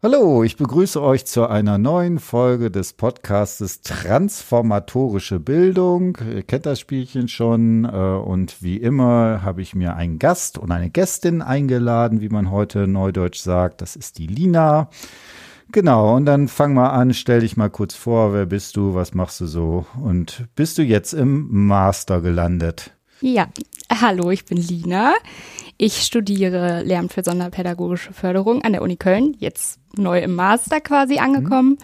Hallo, ich begrüße euch zu einer neuen Folge des Podcastes Transformatorische Bildung. Ihr kennt das Spielchen schon äh, und wie immer habe ich mir einen Gast und eine Gästin eingeladen, wie man heute neudeutsch sagt. Das ist die Lina. Genau, und dann fang mal an, stell dich mal kurz vor, wer bist du, was machst du so und bist du jetzt im Master gelandet? Ja, hallo, ich bin Lina. Ich studiere Lehramt für Sonderpädagogische Förderung an der Uni Köln, jetzt neu im Master quasi angekommen. Mhm.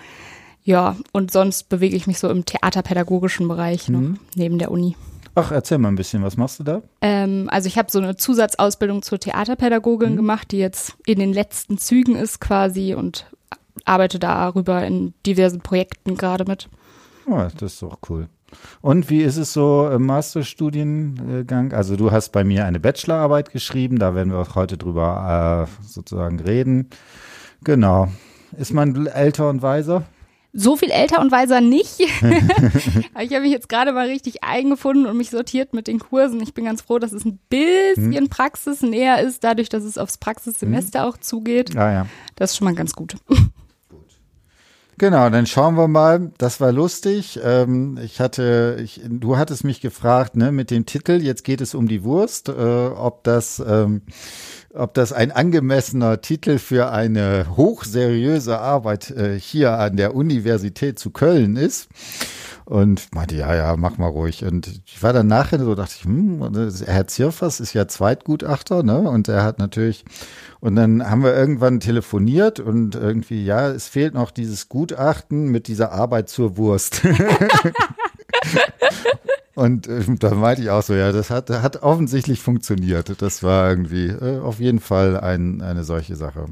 Ja, und sonst bewege ich mich so im theaterpädagogischen Bereich noch mhm. neben der Uni. Ach, erzähl mal ein bisschen, was machst du da? Ähm, also ich habe so eine Zusatzausbildung zur Theaterpädagogin mhm. gemacht, die jetzt in den letzten Zügen ist quasi und arbeite darüber in diversen Projekten gerade mit. Oh, das ist doch cool. Und wie ist es so im Masterstudiengang? Also du hast bei mir eine Bachelorarbeit geschrieben, da werden wir auch heute drüber äh, sozusagen reden. Genau. Ist man älter und weiser? So viel älter und weiser nicht. Aber ich habe mich jetzt gerade mal richtig eingefunden und mich sortiert mit den Kursen. Ich bin ganz froh, dass es ein bisschen hm. praxisnäher ist, dadurch, dass es aufs Praxissemester hm. auch zugeht. Ah, ja. Das ist schon mal ganz gut. Genau, dann schauen wir mal. Das war lustig. Ähm, ich hatte, ich, du hattest mich gefragt, ne, mit dem Titel. Jetzt geht es um die Wurst, äh, ob das, ähm, ob das ein angemessener Titel für eine hochseriöse Arbeit äh, hier an der Universität zu Köln ist. Und meinte, ja, ja, mach mal ruhig. Und ich war dann nachher so, dachte ich, hm, Herr Zirfers ist ja Zweitgutachter, ne? Und er hat natürlich, und dann haben wir irgendwann telefoniert und irgendwie, ja, es fehlt noch dieses Gutachten mit dieser Arbeit zur Wurst. Und äh, da meinte ich auch so, ja, das hat, hat offensichtlich funktioniert. Das war irgendwie äh, auf jeden Fall ein, eine solche Sache,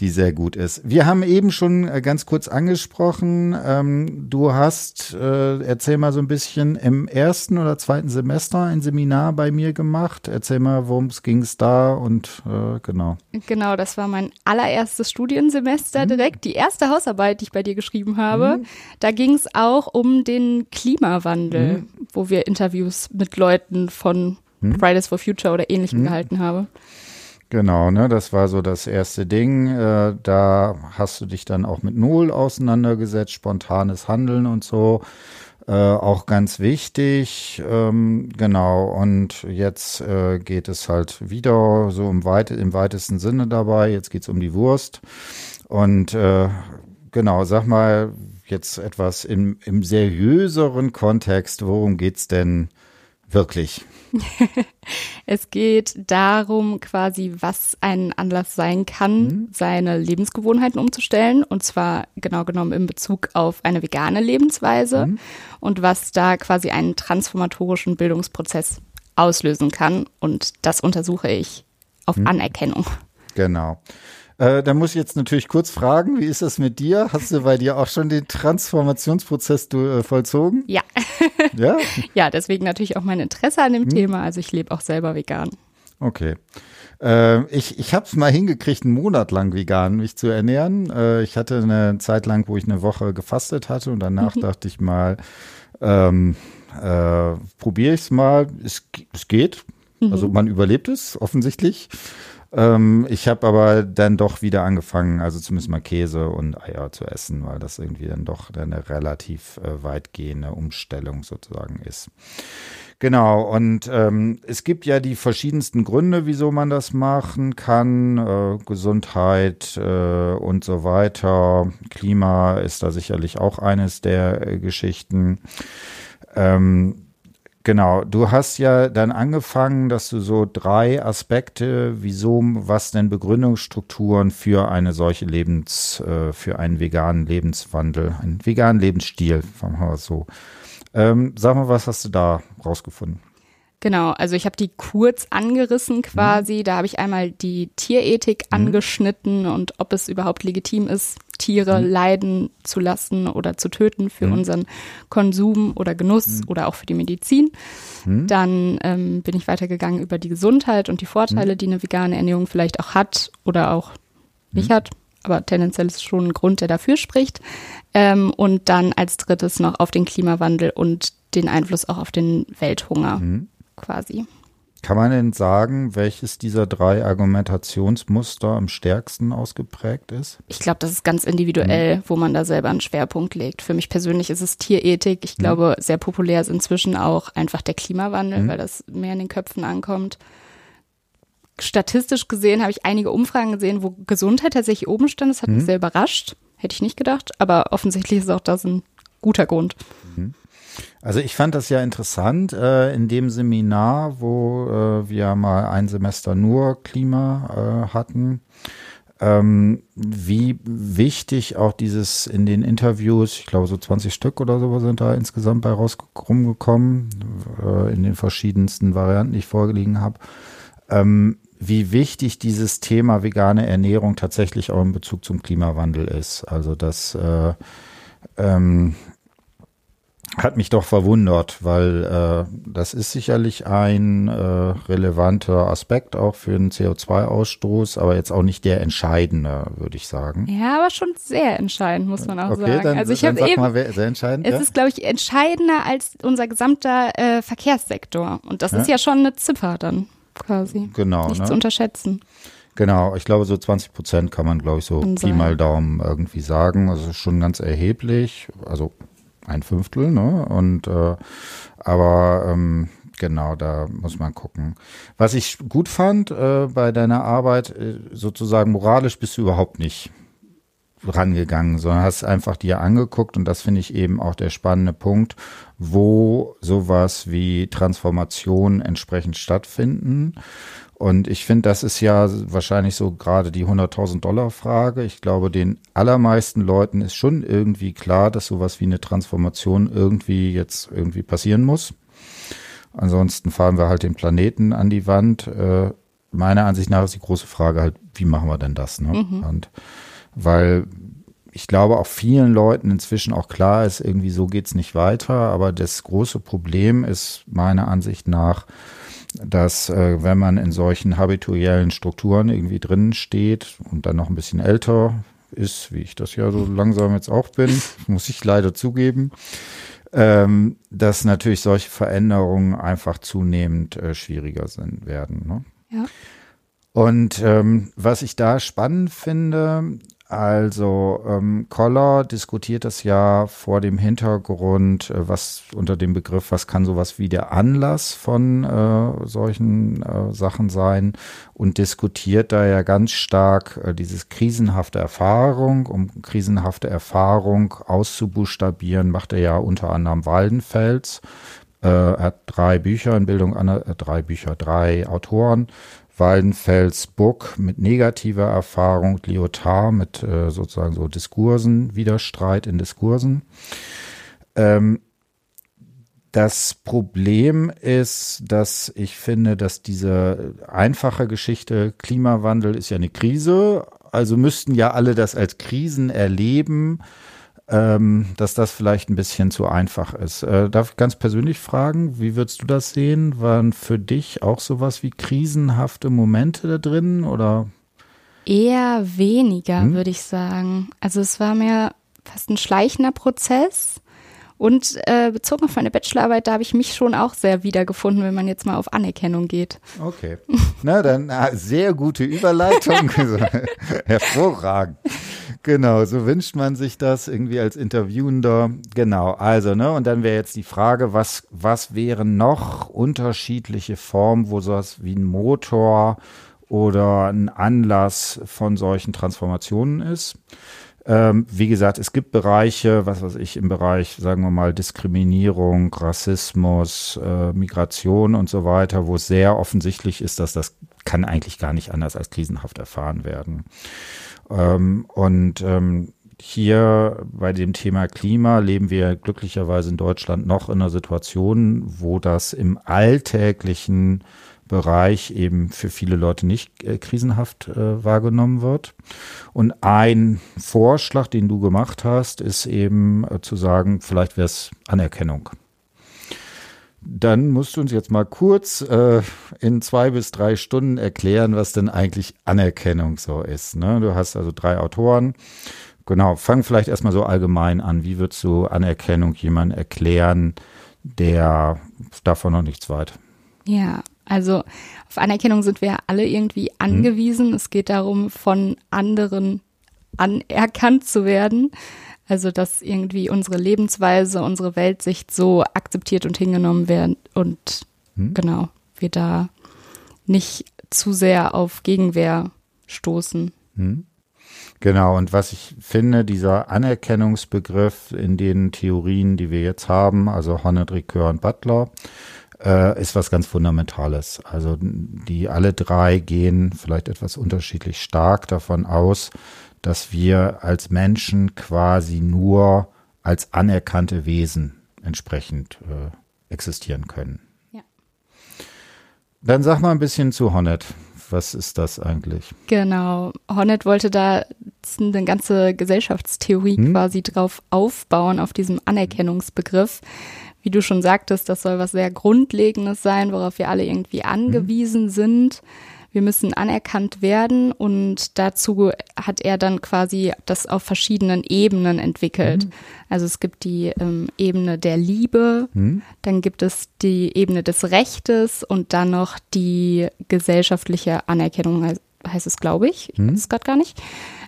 die sehr gut ist. Wir haben eben schon äh, ganz kurz angesprochen, ähm, du hast, äh, erzähl mal so ein bisschen, im ersten oder zweiten Semester ein Seminar bei mir gemacht. Erzähl mal, worum es ging es da und äh, genau. Genau, das war mein allererstes Studiensemester mhm. direkt. Die erste Hausarbeit, die ich bei dir geschrieben habe. Mhm. Da ging es auch um den Klimawandel, mhm. wo wir Interviews mit Leuten von hm? Fridays for Future oder ähnlichem hm? gehalten habe. Genau, ne, das war so das erste Ding. Äh, da hast du dich dann auch mit Null auseinandergesetzt, spontanes Handeln und so. Äh, auch ganz wichtig, ähm, genau. Und jetzt äh, geht es halt wieder so im, weit im weitesten Sinne dabei. Jetzt geht's um die Wurst. Und äh, genau, sag mal, jetzt etwas im, im seriöseren Kontext, worum geht's denn wirklich? es geht darum, quasi, was ein Anlass sein kann, mhm. seine Lebensgewohnheiten umzustellen. Und zwar genau genommen in Bezug auf eine vegane Lebensweise mhm. und was da quasi einen transformatorischen Bildungsprozess auslösen kann. Und das untersuche ich auf mhm. Anerkennung. Genau. Äh, da muss ich jetzt natürlich kurz fragen, wie ist das mit dir? Hast du bei dir auch schon den Transformationsprozess du, äh, vollzogen? Ja. ja? Ja, deswegen natürlich auch mein Interesse an dem hm. Thema. Also ich lebe auch selber vegan. Okay. Äh, ich ich habe es mal hingekriegt, einen Monat lang vegan mich zu ernähren. Äh, ich hatte eine Zeit lang, wo ich eine Woche gefastet hatte und danach mhm. dachte ich mal, ähm, äh, probiere ich es mal. Es, geht. Mhm. Also man überlebt es offensichtlich. Ähm, ich habe aber dann doch wieder angefangen, also zumindest mal Käse und Eier zu essen, weil das irgendwie dann doch eine relativ äh, weitgehende Umstellung sozusagen ist. Genau, und ähm, es gibt ja die verschiedensten Gründe, wieso man das machen kann. Äh, Gesundheit äh, und so weiter. Klima ist da sicherlich auch eines der äh, Geschichten. Ähm, Genau, du hast ja dann angefangen, dass du so drei Aspekte, wieso, was denn Begründungsstrukturen für eine solche Lebens, äh, für einen veganen Lebenswandel, einen veganen Lebensstil, sagen wir mal so. Ähm, sag mal, was hast du da rausgefunden? Genau, also ich habe die kurz angerissen quasi. Mhm. Da habe ich einmal die Tierethik mhm. angeschnitten und ob es überhaupt legitim ist, Tiere mhm. leiden zu lassen oder zu töten für mhm. unseren Konsum oder Genuss mhm. oder auch für die Medizin. Mhm. Dann ähm, bin ich weitergegangen über die Gesundheit und die Vorteile, die eine vegane Ernährung vielleicht auch hat oder auch nicht hat. Aber tendenziell ist es schon ein Grund, der dafür spricht. Ähm, und dann als drittes noch auf den Klimawandel und den Einfluss auch auf den Welthunger quasi. kann man denn sagen, welches dieser drei Argumentationsmuster am stärksten ausgeprägt ist? Ich glaube, das ist ganz individuell, mhm. wo man da selber einen Schwerpunkt legt. Für mich persönlich ist es Tierethik. Ich mhm. glaube, mhm. sehr populär ist inzwischen auch einfach der Klimawandel, mhm. weil das mehr in den Köpfen ankommt. Statistisch gesehen habe ich einige Umfragen gesehen, wo Gesundheit tatsächlich oben stand. Das hat mich mhm. sehr überrascht. Hätte ich nicht gedacht. Aber offensichtlich ist auch das ein guter Grund. Also ich fand das ja interessant äh, in dem Seminar, wo äh, wir mal ein Semester nur Klima äh, hatten, ähm, wie wichtig auch dieses in den Interviews, ich glaube so 20 Stück oder so sind da insgesamt bei rausgekommen, äh, in den verschiedensten Varianten, die ich vorgelegen habe, ähm, wie wichtig dieses Thema vegane Ernährung tatsächlich auch in Bezug zum Klimawandel ist. Also dass äh, ähm, hat mich doch verwundert, weil äh, das ist sicherlich ein äh, relevanter Aspekt auch für den CO2-Ausstoß, aber jetzt auch nicht der entscheidende, würde ich sagen. Ja, aber schon sehr entscheidend, muss man auch okay, sagen. Dann, also ich habe eben, mal, sehr entscheidend. Es ja? ist, glaube ich, entscheidender als unser gesamter äh, Verkehrssektor. Und das ja? ist ja schon eine Ziffer dann quasi. Genau. Nicht ne? zu unterschätzen. Genau, ich glaube, so 20 Prozent kann man, glaube ich, so Pi mal Daumen irgendwie sagen. Also schon ganz erheblich. Also ein Fünftel, ne? Und äh, aber ähm, genau, da muss man gucken. Was ich gut fand äh, bei deiner Arbeit, äh, sozusagen moralisch bist du überhaupt nicht rangegangen, sondern hast einfach dir angeguckt und das finde ich eben auch der spannende Punkt, wo sowas wie Transformation entsprechend stattfinden und ich finde, das ist ja wahrscheinlich so gerade die 100.000 Dollar Frage. Ich glaube, den allermeisten Leuten ist schon irgendwie klar, dass sowas wie eine Transformation irgendwie jetzt irgendwie passieren muss. Ansonsten fahren wir halt den Planeten an die Wand. Äh, meiner Ansicht nach ist die große Frage halt, wie machen wir denn das? Ne? Mhm. Und weil ich glaube auch vielen Leuten inzwischen auch klar ist, irgendwie so geht's nicht weiter. Aber das große Problem ist meiner Ansicht nach, dass äh, wenn man in solchen habituellen Strukturen irgendwie drin steht und dann noch ein bisschen älter ist, wie ich das ja so langsam jetzt auch bin, muss ich leider zugeben, ähm, dass natürlich solche Veränderungen einfach zunehmend äh, schwieriger sind werden. Ne? Ja. Und ähm, was ich da spannend finde, also ähm, Koller diskutiert das ja vor dem Hintergrund, äh, was unter dem Begriff, was kann sowas wie der Anlass von äh, solchen äh, Sachen sein und diskutiert da ja ganz stark äh, dieses krisenhafte Erfahrung. Um krisenhafte Erfahrung auszubuchstabieren, macht er ja unter anderem Waldenfels. Äh, er hat drei Bücher in Bildung, äh, drei Bücher, drei Autoren Waldenfels Book mit negativer Erfahrung, Lyotard mit äh, sozusagen so Diskursen, Widerstreit in Diskursen. Ähm, das Problem ist, dass ich finde, dass diese einfache Geschichte Klimawandel ist ja eine Krise, also müssten ja alle das als Krisen erleben ähm, dass das vielleicht ein bisschen zu einfach ist. Äh, darf ich ganz persönlich fragen, wie würdest du das sehen? Waren für dich auch sowas wie krisenhafte Momente da drin oder? Eher weniger, hm? würde ich sagen. Also es war mehr fast ein schleichender Prozess. Und äh, bezogen auf meine Bachelorarbeit, da habe ich mich schon auch sehr wiedergefunden, wenn man jetzt mal auf Anerkennung geht. Okay. Na, dann ah, sehr gute Überleitung. Hervorragend. Genau, so wünscht man sich das irgendwie als Interviewender. Genau, also, ne, und dann wäre jetzt die Frage, was, was wären noch unterschiedliche Formen, wo sowas wie ein Motor oder ein Anlass von solchen Transformationen ist? Ähm, wie gesagt, es gibt Bereiche, was weiß ich, im Bereich, sagen wir mal, Diskriminierung, Rassismus, äh, Migration und so weiter, wo es sehr offensichtlich ist, dass das kann eigentlich gar nicht anders als krisenhaft erfahren werden. Ähm, und ähm, hier bei dem Thema Klima leben wir glücklicherweise in Deutschland noch in einer Situation, wo das im alltäglichen Bereich eben für viele Leute nicht äh, krisenhaft äh, wahrgenommen wird. Und ein Vorschlag, den du gemacht hast, ist eben äh, zu sagen, vielleicht wäre es Anerkennung. Dann musst du uns jetzt mal kurz äh, in zwei bis drei Stunden erklären, was denn eigentlich Anerkennung so ist. Ne? Du hast also drei Autoren. Genau, fang vielleicht erstmal so allgemein an. Wie würdest du Anerkennung jemand erklären, der davon noch nichts weit? Ja, Also auf Anerkennung sind wir ja alle irgendwie angewiesen. Mhm. Es geht darum, von anderen anerkannt zu werden. Also, dass irgendwie unsere Lebensweise, unsere Weltsicht so akzeptiert und hingenommen werden und hm. genau, wir da nicht zu sehr auf Gegenwehr stoßen. Hm. Genau, und was ich finde, dieser Anerkennungsbegriff in den Theorien, die wir jetzt haben, also Honneth, Ricoeur und Butler, äh, ist was ganz Fundamentales. Also die alle drei gehen vielleicht etwas unterschiedlich stark davon aus, dass wir als Menschen quasi nur als anerkannte Wesen entsprechend äh, existieren können. Ja. Dann sag mal ein bisschen zu Honnet. Was ist das eigentlich? Genau. Honnet wollte da eine ganze Gesellschaftstheorie hm? quasi drauf aufbauen, auf diesem Anerkennungsbegriff. Wie du schon sagtest, das soll was sehr Grundlegendes sein, worauf wir alle irgendwie angewiesen hm? sind wir müssen anerkannt werden und dazu hat er dann quasi das auf verschiedenen Ebenen entwickelt. Mhm. Also es gibt die ähm, Ebene der Liebe, mhm. dann gibt es die Ebene des Rechtes und dann noch die gesellschaftliche Anerkennung, heißt es, glaube ich. Ich mhm. weiß es gerade gar nicht.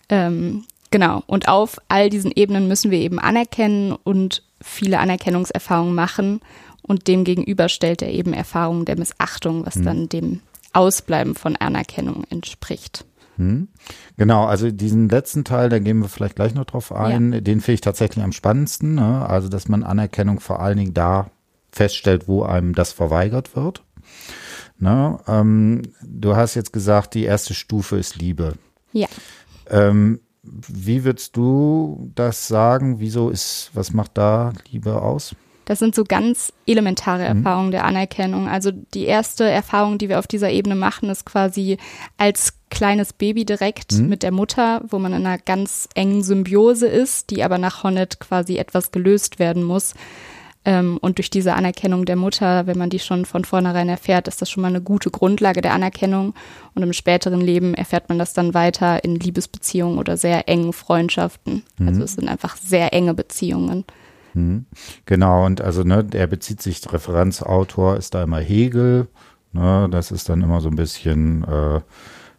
Ähm, genau. Und auf all diesen Ebenen müssen wir eben anerkennen und viele Anerkennungserfahrungen machen. Und dem gegenüber stellt er eben Erfahrungen der Missachtung, was mhm. dann dem Ausbleiben von Anerkennung entspricht. Hm. Genau, also diesen letzten Teil, da gehen wir vielleicht gleich noch drauf ein, ja. den finde ich tatsächlich am spannendsten. Ne? Also, dass man Anerkennung vor allen Dingen da feststellt, wo einem das verweigert wird. Ne? Ähm, du hast jetzt gesagt, die erste Stufe ist Liebe. Ja. Ähm, wie würdest du das sagen? Wieso ist, was macht da Liebe aus? Das sind so ganz elementare mhm. Erfahrungen der Anerkennung. Also die erste Erfahrung, die wir auf dieser Ebene machen, ist quasi als kleines Baby direkt mhm. mit der Mutter, wo man in einer ganz engen Symbiose ist, die aber nach Honnet quasi etwas gelöst werden muss. Ähm, und durch diese Anerkennung der Mutter, wenn man die schon von vornherein erfährt, ist das schon mal eine gute Grundlage der Anerkennung. Und im späteren Leben erfährt man das dann weiter in Liebesbeziehungen oder sehr engen Freundschaften. Also mhm. Also es sind einfach sehr enge Beziehungen. Mhm. Genau, und also, ne, er bezieht sich, Referenzautor ist da immer Hegel, ne, das ist dann immer so ein bisschen, äh,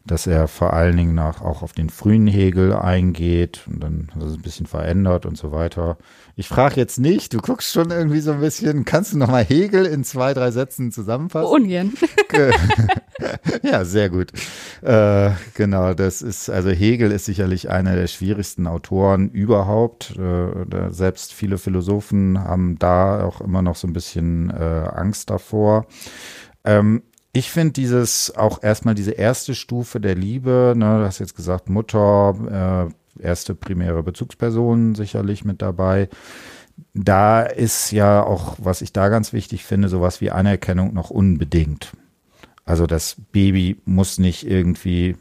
dass er vor allen Dingen nach, auch auf den frühen Hegel eingeht und dann hat er es ein bisschen verändert und so weiter. Ich frage jetzt nicht, du guckst schon irgendwie so ein bisschen, kannst du nochmal Hegel in zwei, drei Sätzen zusammenfassen? Ungern. ja, sehr gut. Äh, genau, das ist, also Hegel ist sicherlich einer der schwierigsten Autoren überhaupt. Äh, selbst viele Philosophen haben da auch immer noch so ein bisschen äh, Angst davor. Ähm, ich finde dieses auch erstmal diese erste Stufe der Liebe, ne, du hast jetzt gesagt, Mutter, äh, erste primäre Bezugsperson sicherlich mit dabei. Da ist ja auch, was ich da ganz wichtig finde, sowas wie Anerkennung noch unbedingt. Also das Baby muss nicht irgendwie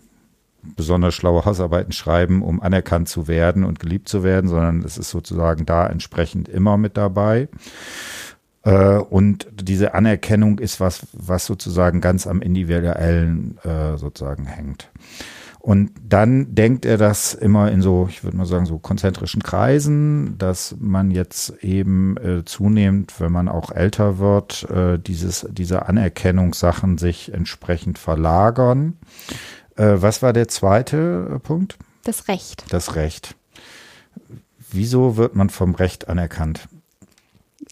besonders schlaue Hausarbeiten schreiben, um anerkannt zu werden und geliebt zu werden, sondern es ist sozusagen da entsprechend immer mit dabei. Äh, und diese Anerkennung ist was, was sozusagen ganz am Individuellen äh, sozusagen hängt. Und dann denkt er das immer in so, ich würde mal sagen, so konzentrischen Kreisen, dass man jetzt eben äh, zunehmend, wenn man auch älter wird, äh, dieses, diese Anerkennungssachen sich entsprechend verlagern. Äh, was war der zweite äh, Punkt? Das Recht. Das Recht. Wieso wird man vom Recht anerkannt?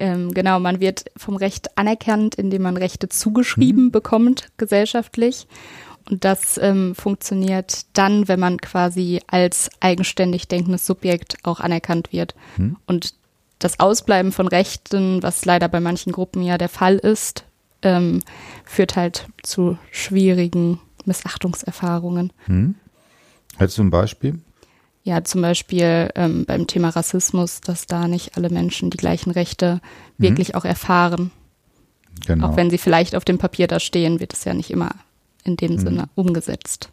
Ähm, genau, man wird vom Recht anerkannt, indem man Rechte zugeschrieben mhm. bekommt, gesellschaftlich. Und das ähm, funktioniert dann, wenn man quasi als eigenständig denkendes Subjekt auch anerkannt wird. Mhm. Und das Ausbleiben von Rechten, was leider bei manchen Gruppen ja der Fall ist, ähm, führt halt zu schwierigen Missachtungserfahrungen. Mhm. Hättest du ein Beispiel? Ja zum Beispiel ähm, beim Thema Rassismus, dass da nicht alle Menschen die gleichen Rechte mhm. wirklich auch erfahren. Genau. Auch wenn sie vielleicht auf dem Papier da stehen, wird es ja nicht immer in dem mhm. Sinne umgesetzt.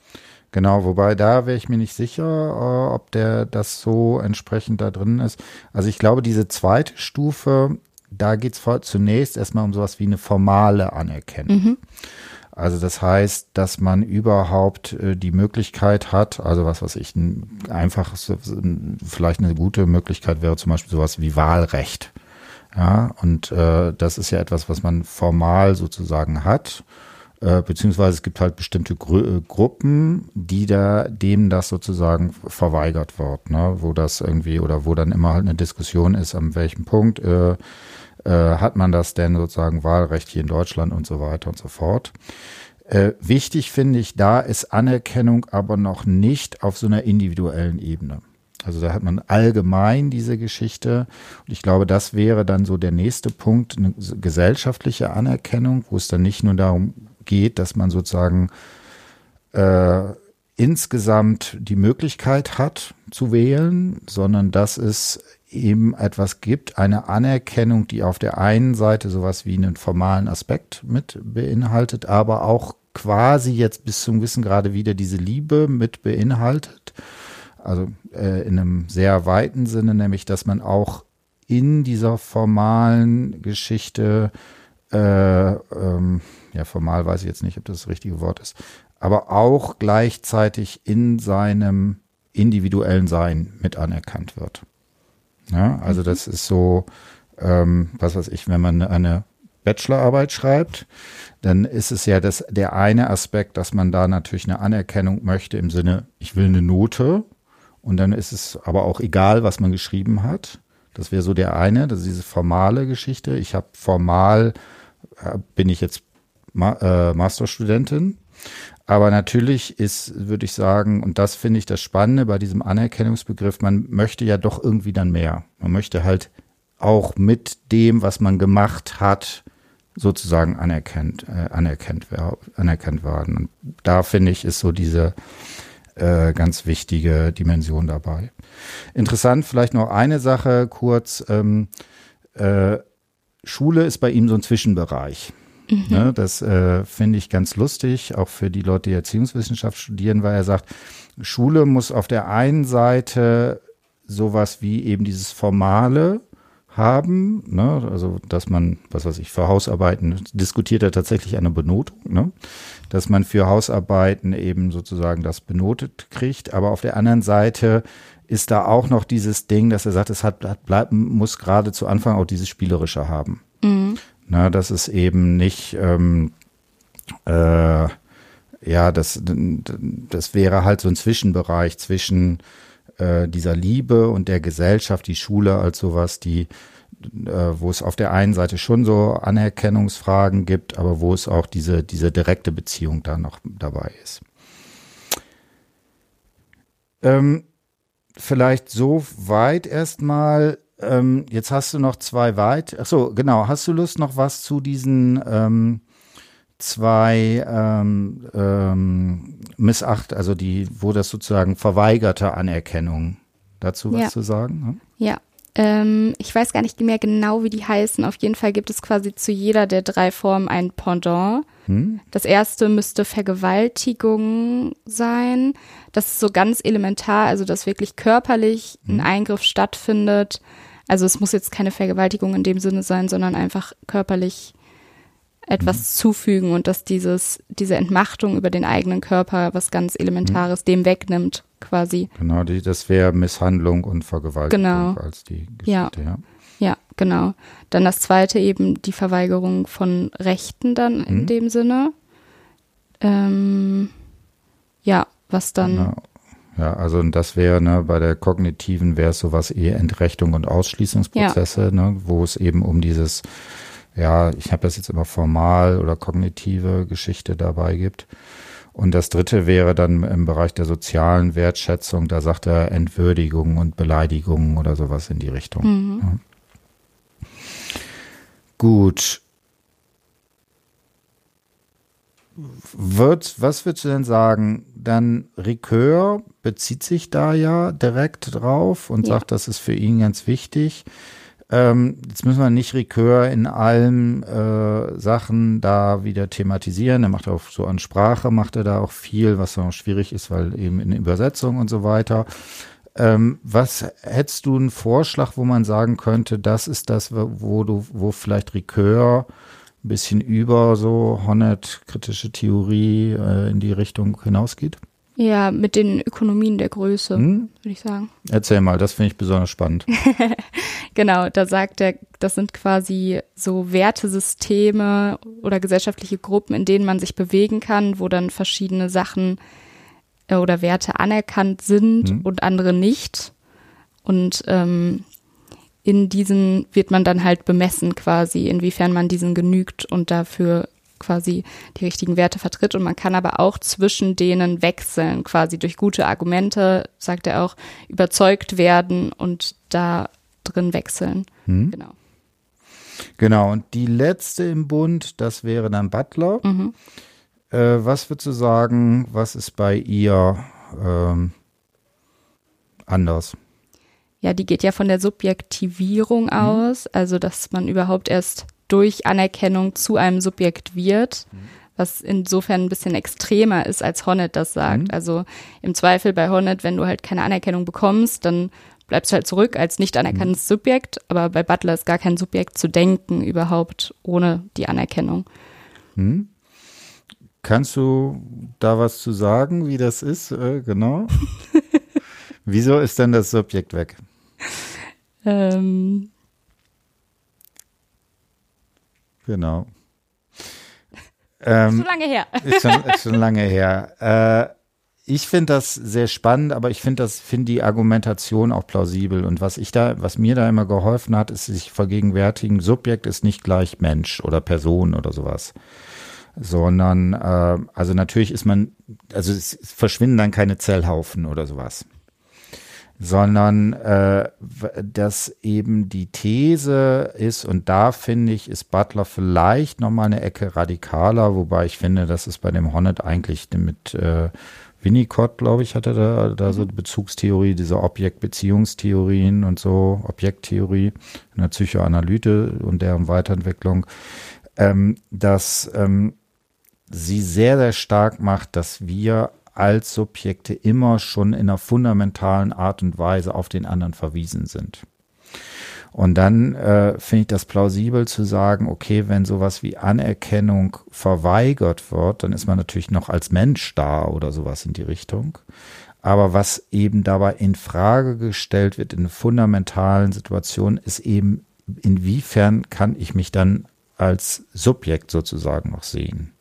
Genau, wobei da wäre ich mir nicht sicher, äh, ob der das so entsprechend da drin ist. Also ich glaube, diese zweite Stufe, da geht es zunächst erstmal um sowas wie eine formale Anerkennung. Mhm. Also das heißt, dass man überhaupt äh, die Möglichkeit hat, also was weiß ich, ein einfaches, vielleicht eine gute Möglichkeit wäre zum Beispiel sowas wie Wahlrecht. Ja, und äh, das ist ja etwas, was man formal sozusagen hat. Äh, beziehungsweise es gibt halt bestimmte Gru äh, Gruppen, die da dem das sozusagen verweigert wird, ne? wo das irgendwie oder wo dann immer halt eine Diskussion ist, an welchem Punkt äh, äh, hat man das denn sozusagen Wahlrecht hier in Deutschland und so weiter und so fort. Äh, wichtig finde ich, da ist Anerkennung aber noch nicht auf so einer individuellen Ebene. Also da hat man allgemein diese Geschichte. Und ich glaube, das wäre dann so der nächste Punkt, eine gesellschaftliche Anerkennung, wo es dann nicht nur darum geht, dass man sozusagen äh, insgesamt die Möglichkeit hat zu wählen, sondern dass es eben etwas gibt, eine Anerkennung, die auf der einen Seite sowas wie einen formalen Aspekt mit beinhaltet, aber auch quasi jetzt bis zum gewissen Grade wieder diese Liebe mit beinhaltet. Also äh, in einem sehr weiten Sinne, nämlich dass man auch in dieser formalen Geschichte äh, ähm, ja, formal weiß ich jetzt nicht, ob das das richtige Wort ist, aber auch gleichzeitig in seinem individuellen Sein mit anerkannt wird. Ja, also mhm. das ist so, ähm, was weiß ich, wenn man eine Bachelorarbeit schreibt, dann ist es ja das, der eine Aspekt, dass man da natürlich eine Anerkennung möchte im Sinne, ich will eine Note und dann ist es aber auch egal, was man geschrieben hat. Das wäre so der eine, das ist diese formale Geschichte. Ich habe formal, äh, bin ich jetzt Ma äh, Masterstudentin. Aber natürlich ist, würde ich sagen, und das finde ich das Spannende bei diesem Anerkennungsbegriff, man möchte ja doch irgendwie dann mehr. Man möchte halt auch mit dem, was man gemacht hat, sozusagen anerkennt, äh, anerkennt, anerkannt werden. Und da finde ich, ist so diese äh, ganz wichtige Dimension dabei. Interessant, vielleicht noch eine Sache kurz. Ähm, äh, Schule ist bei ihm so ein Zwischenbereich. Mhm. Ne, das äh, finde ich ganz lustig, auch für die Leute, die Erziehungswissenschaft studieren, weil er sagt, Schule muss auf der einen Seite sowas wie eben dieses Formale haben, ne? also dass man, was weiß ich, für Hausarbeiten diskutiert er tatsächlich eine Benotung, ne? dass man für Hausarbeiten eben sozusagen das benotet kriegt, aber auf der anderen Seite ist da auch noch dieses Ding, dass er sagt, es hat, hat bleiben, muss gerade zu Anfang auch dieses Spielerische haben. Mhm. Na, das ist eben nicht, ähm, äh, ja, das, das wäre halt so ein Zwischenbereich zwischen äh, dieser Liebe und der Gesellschaft, die Schule als sowas, die, äh, wo es auf der einen Seite schon so Anerkennungsfragen gibt, aber wo es auch diese, diese direkte Beziehung da noch dabei ist. Ähm, vielleicht so weit erstmal ähm, jetzt hast du noch zwei weit. Ach so, genau. Hast du Lust noch was zu diesen ähm, zwei ähm, ähm, missacht, also die, wo das sozusagen verweigerte Anerkennung. Dazu was ja. zu sagen? Hm? Ja. Ähm, ich weiß gar nicht mehr genau, wie die heißen. Auf jeden Fall gibt es quasi zu jeder der drei Formen ein Pendant. Hm? Das erste müsste Vergewaltigung sein. Das ist so ganz elementar, also dass wirklich körperlich hm? ein Eingriff stattfindet also es muss jetzt keine Vergewaltigung in dem Sinne sein, sondern einfach körperlich etwas mhm. zufügen und dass dieses, diese Entmachtung über den eigenen Körper was ganz Elementares mhm. dem wegnimmt, quasi. Genau, die, das wäre Misshandlung und Vergewaltigung genau. als die Geschichte, ja. ja. Ja, genau. Dann das zweite eben die Verweigerung von Rechten dann in mhm. dem Sinne. Ähm, ja, was dann. Genau. Ja, also das wäre ne, bei der kognitiven wäre es sowas eher Entrechtung und Ausschließungsprozesse, ja. ne, wo es eben um dieses, ja, ich habe das jetzt immer formal oder kognitive Geschichte dabei gibt. Und das dritte wäre dann im Bereich der sozialen Wertschätzung, da sagt er Entwürdigung und Beleidigung oder sowas in die Richtung. Mhm. Ja. Gut. Wird, was würdest du denn sagen? Dann Ricœur bezieht sich da ja direkt drauf und ja. sagt, das ist für ihn ganz wichtig. Ähm, jetzt müssen wir nicht Ricœur in allen äh, Sachen da wieder thematisieren. Er macht auch so an Sprache, macht er da auch viel, was auch schwierig ist, weil eben in Übersetzung und so weiter. Ähm, was hättest du einen Vorschlag, wo man sagen könnte, das ist das, wo du, wo vielleicht Ricœur ein bisschen über so Honnet kritische Theorie äh, in die Richtung hinausgeht? Ja, mit den Ökonomien der Größe, hm? würde ich sagen. Erzähl mal, das finde ich besonders spannend. genau, da sagt er, das sind quasi so Wertesysteme oder gesellschaftliche Gruppen, in denen man sich bewegen kann, wo dann verschiedene Sachen äh, oder Werte anerkannt sind hm. und andere nicht. Und ähm, in diesen wird man dann halt bemessen quasi, inwiefern man diesen genügt und dafür quasi die richtigen Werte vertritt und man kann aber auch zwischen denen wechseln, quasi durch gute Argumente, sagt er auch, überzeugt werden und da drin wechseln. Hm. Genau. Genau, und die letzte im Bund, das wäre dann Butler. Mhm. Äh, was würdest du sagen, was ist bei ihr ähm, anders? Ja, die geht ja von der Subjektivierung mhm. aus, also dass man überhaupt erst durch Anerkennung zu einem Subjekt wird, mhm. was insofern ein bisschen extremer ist, als Hornet das sagt. Mhm. Also im Zweifel bei Hornet, wenn du halt keine Anerkennung bekommst, dann bleibst du halt zurück als nicht anerkanntes mhm. Subjekt, aber bei Butler ist gar kein Subjekt zu denken überhaupt ohne die Anerkennung. Mhm. Kannst du da was zu sagen, wie das ist, äh, genau? Wieso ist denn das Subjekt weg? Ähm, Genau. Ähm, ist schon lange her. Ist schon, ist schon lange her. Äh, ich finde das sehr spannend, aber ich finde das, finde die Argumentation auch plausibel. Und was ich da, was mir da immer geholfen hat, ist sich vergegenwärtigen, Subjekt ist nicht gleich Mensch oder Person oder sowas. Sondern, äh, also natürlich ist man, also es verschwinden dann keine Zellhaufen oder sowas sondern äh, dass eben die These ist, und da finde ich, ist Butler vielleicht nochmal eine Ecke radikaler, wobei ich finde, dass es bei dem Hornet eigentlich mit äh, Winnicott, glaube ich, hatte da, da so die mhm. Bezugstheorie, diese Objektbeziehungstheorien und so, Objekttheorie in der Psychoanalyte und deren Weiterentwicklung, ähm, dass ähm, sie sehr, sehr stark macht, dass wir als Subjekte immer schon in einer fundamentalen Art und Weise auf den anderen verwiesen sind. Und dann äh, finde ich das plausibel zu sagen, okay, wenn sowas wie Anerkennung verweigert wird, dann ist man natürlich noch als Mensch da oder sowas in die Richtung. Aber was eben dabei in Frage gestellt wird in fundamentalen Situationen, ist eben, inwiefern kann ich mich dann als Subjekt sozusagen noch sehen?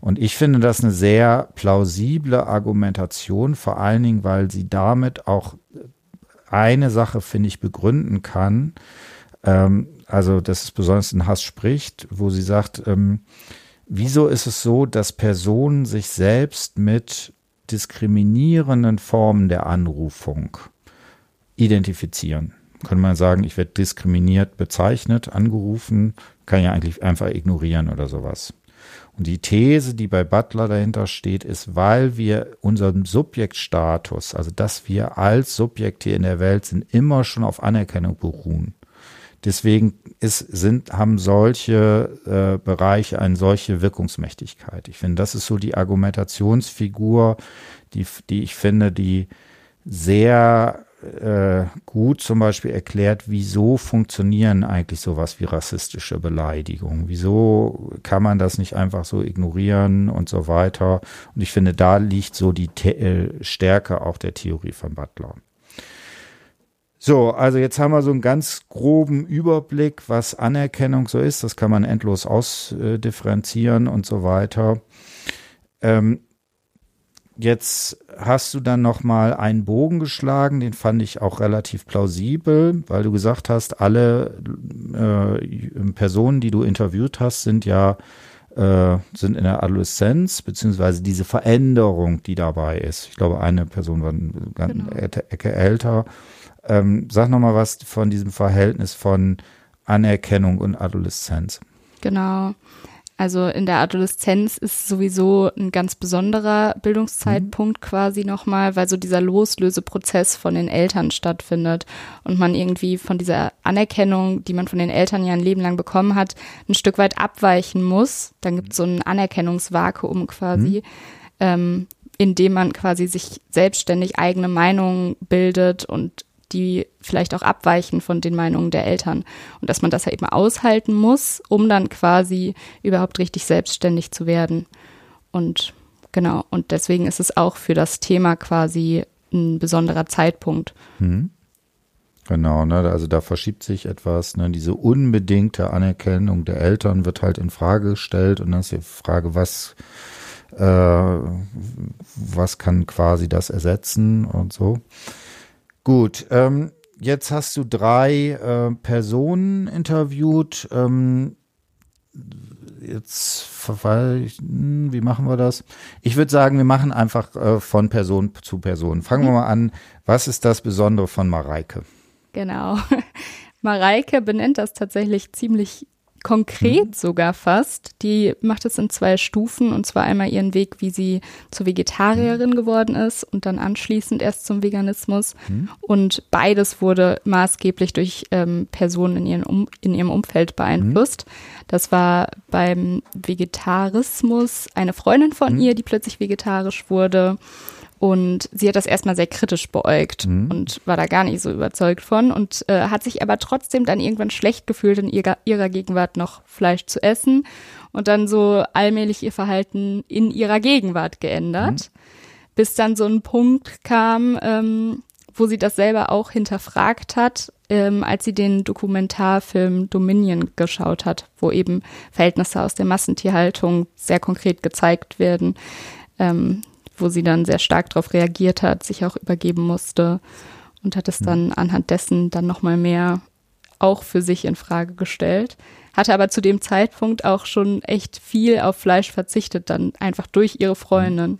Und ich finde das eine sehr plausible Argumentation, vor allen Dingen, weil sie damit auch eine Sache, finde ich, begründen kann. Ähm, also, dass es besonders in Hass spricht, wo sie sagt, ähm, wieso ist es so, dass Personen sich selbst mit diskriminierenden Formen der Anrufung identifizieren? Könnte man sagen, ich werde diskriminiert bezeichnet, angerufen, kann ja eigentlich einfach ignorieren oder sowas. Und die These, die bei Butler dahinter steht, ist, weil wir unseren Subjektstatus, also dass wir als Subjekt hier in der Welt sind, immer schon auf Anerkennung beruhen. Deswegen ist, sind, haben solche äh, Bereiche eine solche Wirkungsmächtigkeit. Ich finde, das ist so die Argumentationsfigur, die, die ich finde, die sehr äh, gut zum Beispiel erklärt, wieso funktionieren eigentlich sowas wie rassistische Beleidigungen. Wieso kann man das nicht einfach so ignorieren und so weiter. Und ich finde, da liegt so die The äh, Stärke auch der Theorie von Butler. So, also jetzt haben wir so einen ganz groben Überblick, was Anerkennung so ist. Das kann man endlos ausdifferenzieren und so weiter. Ähm, Jetzt hast du dann noch mal einen Bogen geschlagen, den fand ich auch relativ plausibel, weil du gesagt hast, alle äh, Personen, die du interviewt hast, sind ja äh, sind in der Adoleszenz beziehungsweise diese Veränderung, die dabei ist. Ich glaube, eine Person war eine genau. Ecke älter. Ähm, sag noch mal was von diesem Verhältnis von Anerkennung und Adoleszenz. Genau. Also in der Adoleszenz ist sowieso ein ganz besonderer Bildungszeitpunkt mhm. quasi nochmal, weil so dieser Loslöseprozess von den Eltern stattfindet und man irgendwie von dieser Anerkennung, die man von den Eltern ja ein Leben lang bekommen hat, ein Stück weit abweichen muss. Dann gibt es so ein Anerkennungsvakuum quasi, mhm. ähm, in dem man quasi sich selbstständig eigene Meinungen bildet und die vielleicht auch abweichen von den Meinungen der Eltern. Und dass man das ja eben aushalten muss, um dann quasi überhaupt richtig selbstständig zu werden. Und genau. Und deswegen ist es auch für das Thema quasi ein besonderer Zeitpunkt. Hm. Genau, ne, also da verschiebt sich etwas, ne, diese unbedingte Anerkennung der Eltern wird halt in Frage gestellt und dann ist die Frage, was, äh, was kann quasi das ersetzen und so. Gut, ähm, jetzt hast du drei äh, Personen interviewt. Ähm, jetzt hm, wie machen wir das? Ich würde sagen, wir machen einfach äh, von Person zu Person. Fangen wir mhm. mal an. Was ist das Besondere von Mareike? Genau. Mareike benennt das tatsächlich ziemlich konkret mhm. sogar fast. Die macht es in zwei Stufen und zwar einmal ihren Weg, wie sie zur Vegetarierin mhm. geworden ist und dann anschließend erst zum Veganismus. Mhm. Und beides wurde maßgeblich durch ähm, Personen in, ihren um in ihrem Umfeld beeinflusst. Mhm. Das war beim Vegetarismus eine Freundin von mhm. ihr, die plötzlich vegetarisch wurde. Und sie hat das erstmal sehr kritisch beäugt mhm. und war da gar nicht so überzeugt von und äh, hat sich aber trotzdem dann irgendwann schlecht gefühlt, in ihrer, ihrer Gegenwart noch Fleisch zu essen und dann so allmählich ihr Verhalten in ihrer Gegenwart geändert, mhm. bis dann so ein Punkt kam, ähm, wo sie das selber auch hinterfragt hat, ähm, als sie den Dokumentarfilm Dominion geschaut hat, wo eben Verhältnisse aus der Massentierhaltung sehr konkret gezeigt werden. Ähm, wo sie dann sehr stark darauf reagiert hat, sich auch übergeben musste und hat es hm. dann anhand dessen dann nochmal mehr auch für sich in Frage gestellt. Hatte aber zu dem Zeitpunkt auch schon echt viel auf Fleisch verzichtet, dann einfach durch ihre Freundin.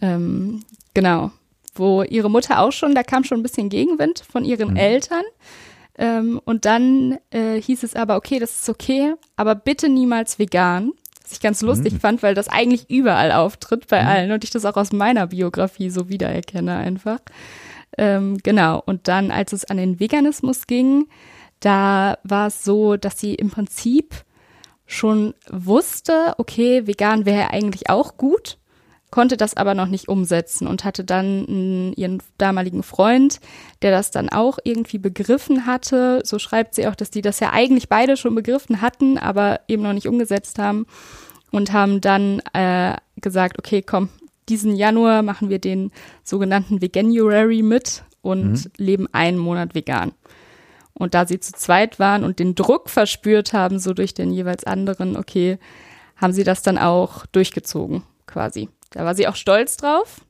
Ähm, genau. Wo ihre Mutter auch schon, da kam schon ein bisschen Gegenwind von ihren mhm. Eltern. Ähm, und dann äh, hieß es aber, okay, das ist okay, aber bitte niemals vegan. Ich ganz lustig mhm. fand, weil das eigentlich überall auftritt bei mhm. allen und ich das auch aus meiner Biografie so wiedererkenne einfach. Ähm, genau. Und dann, als es an den Veganismus ging, da war es so, dass sie im Prinzip schon wusste, okay, vegan wäre eigentlich auch gut, konnte das aber noch nicht umsetzen und hatte dann ihren damaligen Freund, der das dann auch irgendwie begriffen hatte. So schreibt sie auch, dass die das ja eigentlich beide schon begriffen hatten, aber eben noch nicht umgesetzt haben und haben dann äh, gesagt, okay, komm, diesen Januar machen wir den sogenannten Veganuary mit und mhm. leben einen Monat vegan. Und da sie zu zweit waren und den Druck verspürt haben, so durch den jeweils anderen, okay, haben sie das dann auch durchgezogen, quasi. Da war sie auch stolz drauf.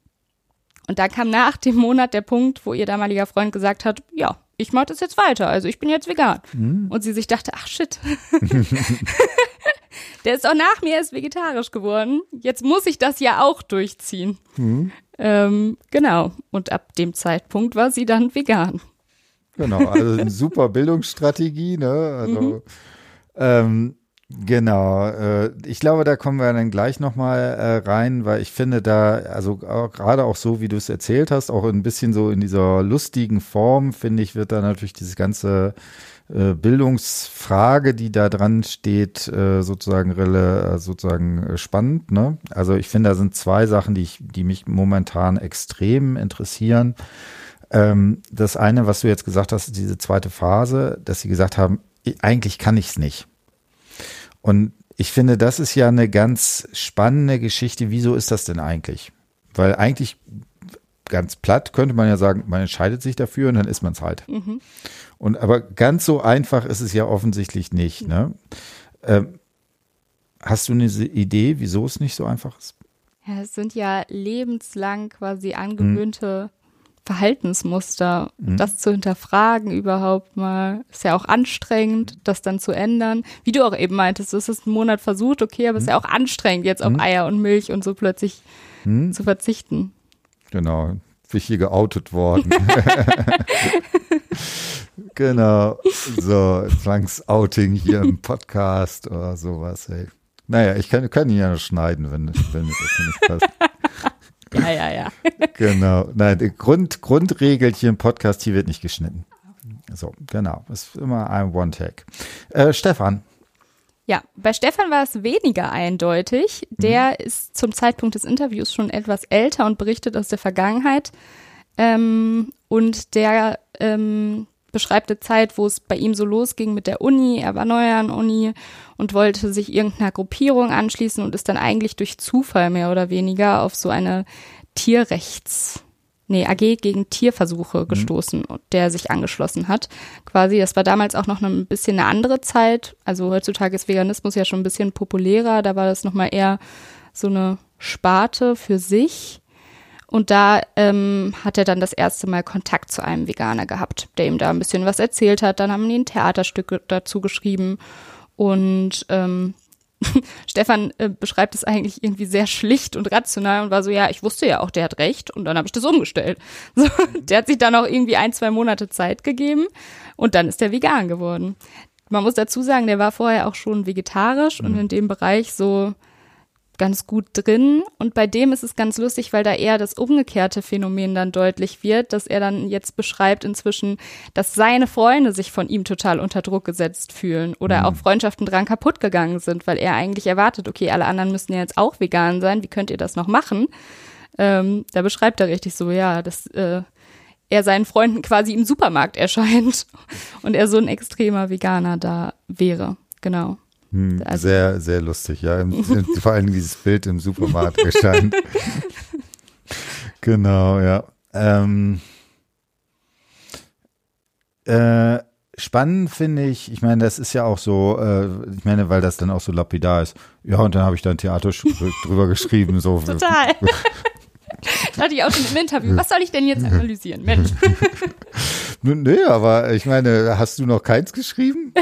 Und da kam nach dem Monat der Punkt, wo ihr damaliger Freund gesagt hat, ja, ich mache das jetzt weiter, also ich bin jetzt vegan. Mhm. Und sie sich dachte, ach shit. Der ist auch nach mir erst vegetarisch geworden. Jetzt muss ich das ja auch durchziehen. Mhm. Ähm, genau. Und ab dem Zeitpunkt war sie dann vegan. Genau, also eine super Bildungsstrategie, ne? Also mhm. ähm, Genau, äh, ich glaube, da kommen wir dann gleich nochmal äh, rein, weil ich finde da, also gerade auch so, wie du es erzählt hast, auch ein bisschen so in dieser lustigen Form, finde ich, wird da natürlich dieses ganze äh, Bildungsfrage, die da dran steht, äh, sozusagen rele, äh, sozusagen äh, spannend. Ne? Also ich finde, da sind zwei Sachen, die ich, die mich momentan extrem interessieren. Ähm, das eine, was du jetzt gesagt hast, diese zweite Phase, dass sie gesagt haben, eigentlich kann ich es nicht. Und ich finde, das ist ja eine ganz spannende Geschichte. Wieso ist das denn eigentlich? Weil eigentlich ganz platt könnte man ja sagen, man entscheidet sich dafür und dann ist man es halt. Mhm. Und aber ganz so einfach ist es ja offensichtlich nicht. Ne? Ähm, hast du eine Idee, wieso es nicht so einfach ist? Ja, es sind ja lebenslang quasi angewöhnte Verhaltensmuster. Mhm. Das zu hinterfragen überhaupt mal, ist ja auch anstrengend, das dann zu ändern. Wie du auch eben meintest, es ist ein Monat versucht, okay, aber es ist ja mhm. auch anstrengend, jetzt auf mhm. Eier und Milch und so plötzlich mhm. zu verzichten. Genau, bin hier geoutet worden. genau, so Zwangsouting hier im Podcast oder sowas. Ey. Naja, ich kann, kann ihn ja schneiden, wenn, wenn mir das nicht passt. Ja, ja, ja. genau. Nein, Grund, Grundregel hier im Podcast, hier wird nicht geschnitten. So, genau. Ist immer ein One-Tag. Äh, Stefan. Ja, bei Stefan war es weniger eindeutig. Der mhm. ist zum Zeitpunkt des Interviews schon etwas älter und berichtet aus der Vergangenheit. Ähm, und der ähm, beschreibt eine Zeit, wo es bei ihm so losging mit der Uni. Er war neu an Uni und wollte sich irgendeiner Gruppierung anschließen und ist dann eigentlich durch Zufall mehr oder weniger auf so eine Tierrechts, nee, AG gegen Tierversuche mhm. gestoßen, der sich angeschlossen hat. Quasi, das war damals auch noch ein bisschen eine andere Zeit. Also heutzutage ist Veganismus ja schon ein bisschen populärer. Da war das nochmal eher so eine Sparte für sich. Und da ähm, hat er dann das erste Mal Kontakt zu einem Veganer gehabt, der ihm da ein bisschen was erzählt hat. Dann haben die ein Theaterstück dazu geschrieben. Und ähm, Stefan äh, beschreibt es eigentlich irgendwie sehr schlicht und rational und war so, ja, ich wusste ja auch, der hat recht. Und dann habe ich das umgestellt. So, der hat sich dann auch irgendwie ein, zwei Monate Zeit gegeben und dann ist der vegan geworden. Man muss dazu sagen, der war vorher auch schon vegetarisch mhm. und in dem Bereich so ganz gut drin. Und bei dem ist es ganz lustig, weil da eher das umgekehrte Phänomen dann deutlich wird, dass er dann jetzt beschreibt inzwischen, dass seine Freunde sich von ihm total unter Druck gesetzt fühlen oder mhm. auch Freundschaften dran kaputt gegangen sind, weil er eigentlich erwartet, okay, alle anderen müssen ja jetzt auch vegan sein, wie könnt ihr das noch machen? Ähm, da beschreibt er richtig so, ja, dass äh, er seinen Freunden quasi im Supermarkt erscheint und er so ein extremer Veganer da wäre. Genau. Hm, also, sehr, sehr lustig, ja. vor allem dieses Bild im Supermarkt erscheint. genau, ja. Ähm, äh, spannend finde ich, ich meine, das ist ja auch so, äh, ich meine, weil das dann auch so lapidar ist. Ja, und dann habe ich da ein Theater drüber geschrieben. So. Total. das hatte ich auch schon im Interview. Was soll ich denn jetzt analysieren? Mensch. nee, aber ich meine, hast du noch keins geschrieben?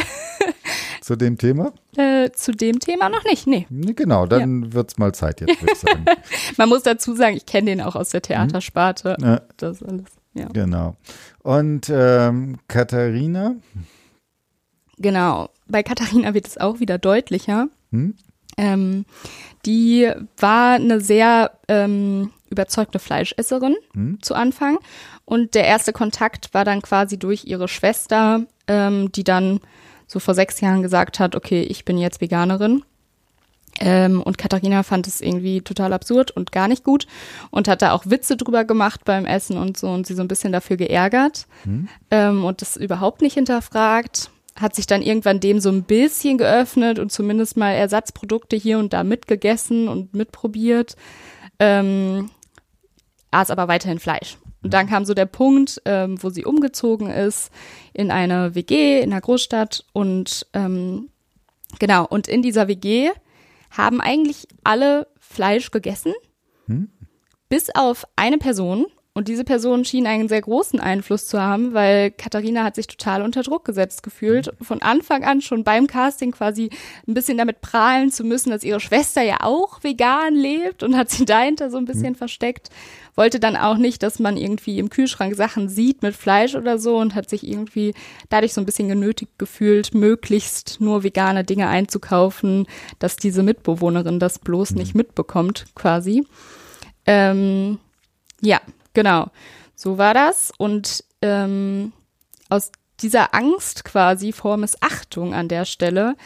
Zu dem Thema? Äh, zu dem Thema noch nicht, nee. Genau, dann ja. es mal Zeit jetzt, würde ich sagen. Man muss dazu sagen, ich kenne den auch aus der Theatersparte. Ja. Das alles, ja. Genau. Und ähm, Katharina? Genau, bei Katharina wird es auch wieder deutlicher. Hm? Ähm, die war eine sehr ähm, überzeugte Fleischesserin hm? zu Anfang. Und der erste Kontakt war dann quasi durch ihre Schwester, ähm, die dann so vor sechs Jahren gesagt hat, okay, ich bin jetzt Veganerin. Ähm, und Katharina fand es irgendwie total absurd und gar nicht gut und hat da auch Witze drüber gemacht beim Essen und so und sie so ein bisschen dafür geärgert hm. ähm, und das überhaupt nicht hinterfragt. Hat sich dann irgendwann dem so ein bisschen geöffnet und zumindest mal Ersatzprodukte hier und da mitgegessen und mitprobiert. Ähm, aß aber weiterhin Fleisch. Und dann kam so der Punkt, ähm, wo sie umgezogen ist in eine WG in der Großstadt und ähm, genau, und in dieser WG haben eigentlich alle Fleisch gegessen, hm? bis auf eine Person, und diese Person schien einen sehr großen Einfluss zu haben, weil Katharina hat sich total unter Druck gesetzt gefühlt. Von Anfang an schon beim Casting quasi ein bisschen damit prahlen zu müssen, dass ihre Schwester ja auch vegan lebt und hat sie dahinter so ein bisschen mhm. versteckt. Wollte dann auch nicht, dass man irgendwie im Kühlschrank Sachen sieht mit Fleisch oder so und hat sich irgendwie dadurch so ein bisschen genötigt gefühlt, möglichst nur vegane Dinge einzukaufen, dass diese Mitbewohnerin das bloß mhm. nicht mitbekommt, quasi. Ähm, ja, Genau, so war das. Und ähm, aus dieser Angst quasi vor Missachtung an der Stelle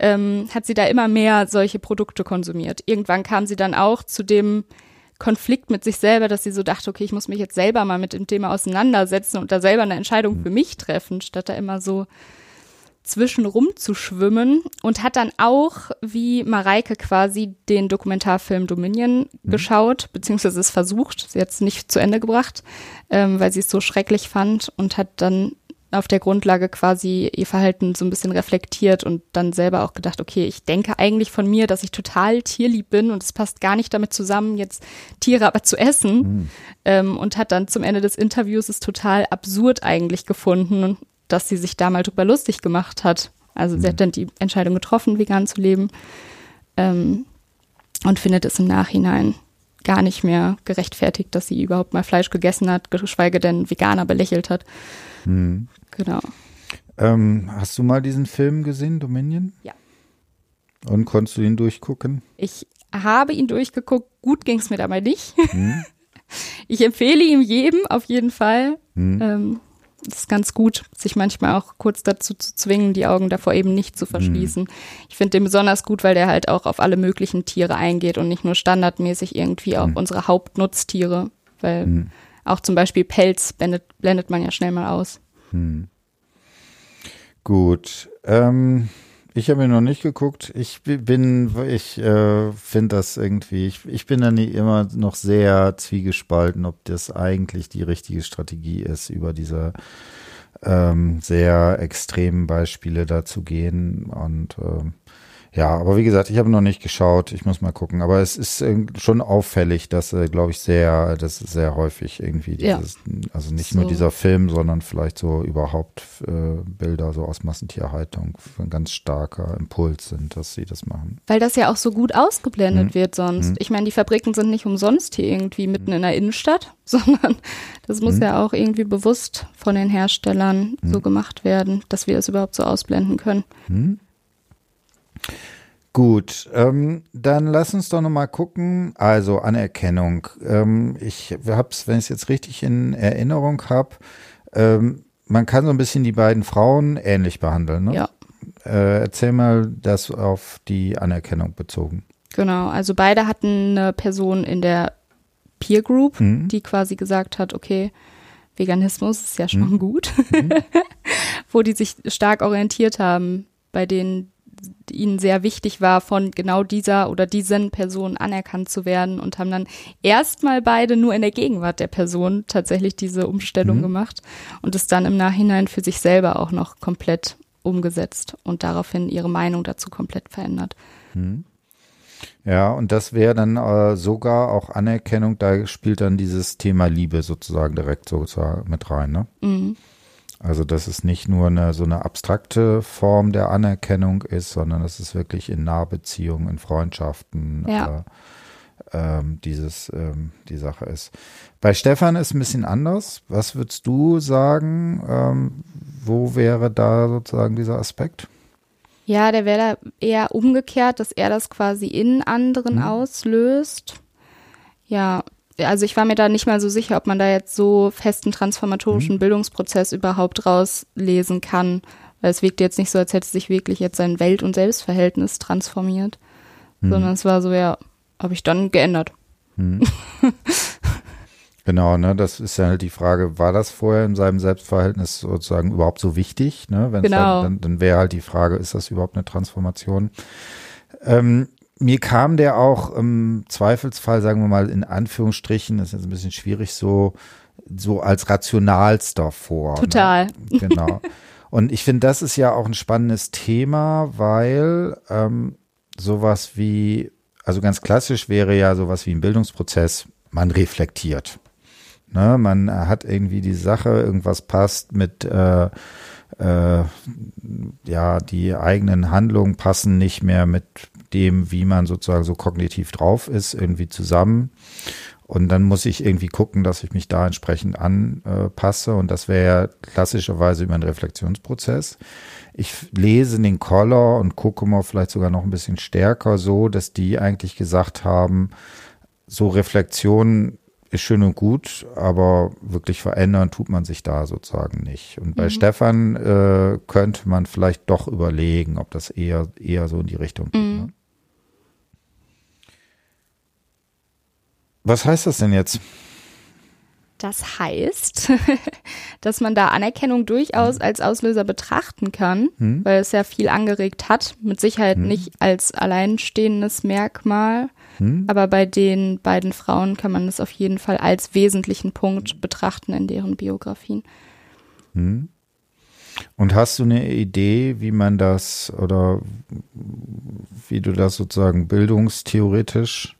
ähm, hat sie da immer mehr solche Produkte konsumiert. Irgendwann kam sie dann auch zu dem Konflikt mit sich selber, dass sie so dachte, okay, ich muss mich jetzt selber mal mit dem Thema auseinandersetzen und da selber eine Entscheidung für mich treffen, statt da immer so zwischen rumzuschwimmen und hat dann auch, wie Mareike quasi, den Dokumentarfilm Dominion mhm. geschaut, beziehungsweise es versucht, sie hat es nicht zu Ende gebracht, ähm, weil sie es so schrecklich fand und hat dann auf der Grundlage quasi ihr Verhalten so ein bisschen reflektiert und dann selber auch gedacht, okay, ich denke eigentlich von mir, dass ich total tierlieb bin und es passt gar nicht damit zusammen, jetzt Tiere aber zu essen. Mhm. Ähm, und hat dann zum Ende des Interviews es total absurd eigentlich gefunden dass sie sich da mal drüber lustig gemacht hat. Also mhm. sie hat mhm. dann die Entscheidung getroffen, vegan zu leben ähm, und findet es im Nachhinein gar nicht mehr gerechtfertigt, dass sie überhaupt mal Fleisch gegessen hat, geschweige denn Veganer belächelt hat. Mhm. Genau. Ähm, hast du mal diesen Film gesehen, Dominion? Ja. Und konntest du ihn durchgucken? Ich habe ihn durchgeguckt. Gut ging es mir dabei nicht. Mhm. Ich empfehle ihm jedem auf jeden Fall. Mhm. Ähm, es ist ganz gut, sich manchmal auch kurz dazu zu zwingen, die Augen davor eben nicht zu mhm. verschließen. Mhm. Ich finde den besonders gut, weil der halt auch auf alle möglichen Tiere eingeht und nicht nur standardmäßig irgendwie auf mhm. unsere Hauptnutztiere, weil mhm. auch zum Beispiel Pelz blendet, blendet man ja schnell mal aus. Mhm. Gut. Ähm, ich habe ihn noch nicht geguckt. Ich bin, ich äh, finde das irgendwie, ich, ich bin da immer noch sehr zwiegespalten, ob das eigentlich die richtige Strategie ist, über diese ähm, sehr extremen Beispiele da zu gehen. Und ähm, ja, aber wie gesagt, ich habe noch nicht geschaut. Ich muss mal gucken. Aber es ist schon auffällig, dass, äh, glaube ich, sehr, das sehr häufig irgendwie dieses, ja. also nicht so. nur dieser Film, sondern vielleicht so überhaupt äh, Bilder so aus Massentierhaltung ein ganz starker Impuls sind, dass sie das machen. Weil das ja auch so gut ausgeblendet hm. wird sonst. Hm. Ich meine, die Fabriken sind nicht umsonst hier irgendwie mitten in der Innenstadt, sondern das muss hm. ja auch irgendwie bewusst von den Herstellern so hm. gemacht werden, dass wir das überhaupt so ausblenden können. Gut, ähm, dann lass uns doch nochmal gucken. Also Anerkennung. Ähm, ich habe es, wenn ich es jetzt richtig in Erinnerung habe, ähm, man kann so ein bisschen die beiden Frauen ähnlich behandeln. Ne? Ja. Äh, erzähl mal das auf die Anerkennung bezogen. Genau, also beide hatten eine Person in der Peer Group, mhm. die quasi gesagt hat, okay, Veganismus ist ja schon mhm. gut, mhm. wo die sich stark orientiert haben, bei denen ihnen sehr wichtig war, von genau dieser oder diesen Person anerkannt zu werden und haben dann erstmal beide nur in der Gegenwart der Person tatsächlich diese Umstellung mhm. gemacht und es dann im Nachhinein für sich selber auch noch komplett umgesetzt und daraufhin ihre Meinung dazu komplett verändert. Mhm. Ja, und das wäre dann äh, sogar auch Anerkennung, da spielt dann dieses Thema Liebe sozusagen direkt sozusagen mit rein, ne? Mhm. Also, dass es nicht nur eine, so eine abstrakte Form der Anerkennung ist, sondern dass es wirklich in Nahbeziehungen, in Freundschaften ja. äh, ähm, dieses, ähm, die Sache ist. Bei Stefan ist ein bisschen anders. Was würdest du sagen? Ähm, wo wäre da sozusagen dieser Aspekt? Ja, der wäre da eher umgekehrt, dass er das quasi in anderen hm. auslöst. Ja, also ich war mir da nicht mal so sicher, ob man da jetzt so festen transformatorischen mhm. Bildungsprozess überhaupt rauslesen kann. Weil es wirkte jetzt nicht so, als hätte sich wirklich jetzt sein Welt- und Selbstverhältnis transformiert. Mhm. Sondern es war so, ja, habe ich dann geändert. Mhm. genau, ne, das ist ja halt die Frage, war das vorher in seinem Selbstverhältnis sozusagen überhaupt so wichtig? Ne? Wenn genau. dann, dann, dann wäre halt die Frage, ist das überhaupt eine Transformation? Ähm, mir kam der auch im Zweifelsfall, sagen wir mal in Anführungsstrichen, das ist jetzt ein bisschen schwierig, so, so als rationalster vor. Ne? Total. Ne? Genau. Und ich finde, das ist ja auch ein spannendes Thema, weil ähm, sowas wie, also ganz klassisch wäre ja sowas wie ein Bildungsprozess, man reflektiert. Ne? Man hat irgendwie die Sache, irgendwas passt mit äh, äh, ja, die eigenen Handlungen passen nicht mehr mit dem, wie man sozusagen so kognitiv drauf ist, irgendwie zusammen. Und dann muss ich irgendwie gucken, dass ich mich da entsprechend anpasse. Und das wäre ja klassischerweise über einen Reflexionsprozess. Ich lese den Collar und gucke mal vielleicht sogar noch ein bisschen stärker so, dass die eigentlich gesagt haben, so Reflexion ist schön und gut, aber wirklich verändern tut man sich da sozusagen nicht. Und bei mhm. Stefan äh, könnte man vielleicht doch überlegen, ob das eher, eher so in die Richtung geht. Mhm. Ne? Was heißt das denn jetzt? Das heißt, dass man da Anerkennung durchaus als Auslöser betrachten kann, hm? weil es ja viel angeregt hat. Mit Sicherheit hm? nicht als alleinstehendes Merkmal. Hm? Aber bei den beiden Frauen kann man es auf jeden Fall als wesentlichen Punkt betrachten in deren Biografien. Hm? Und hast du eine Idee, wie man das oder wie du das sozusagen bildungstheoretisch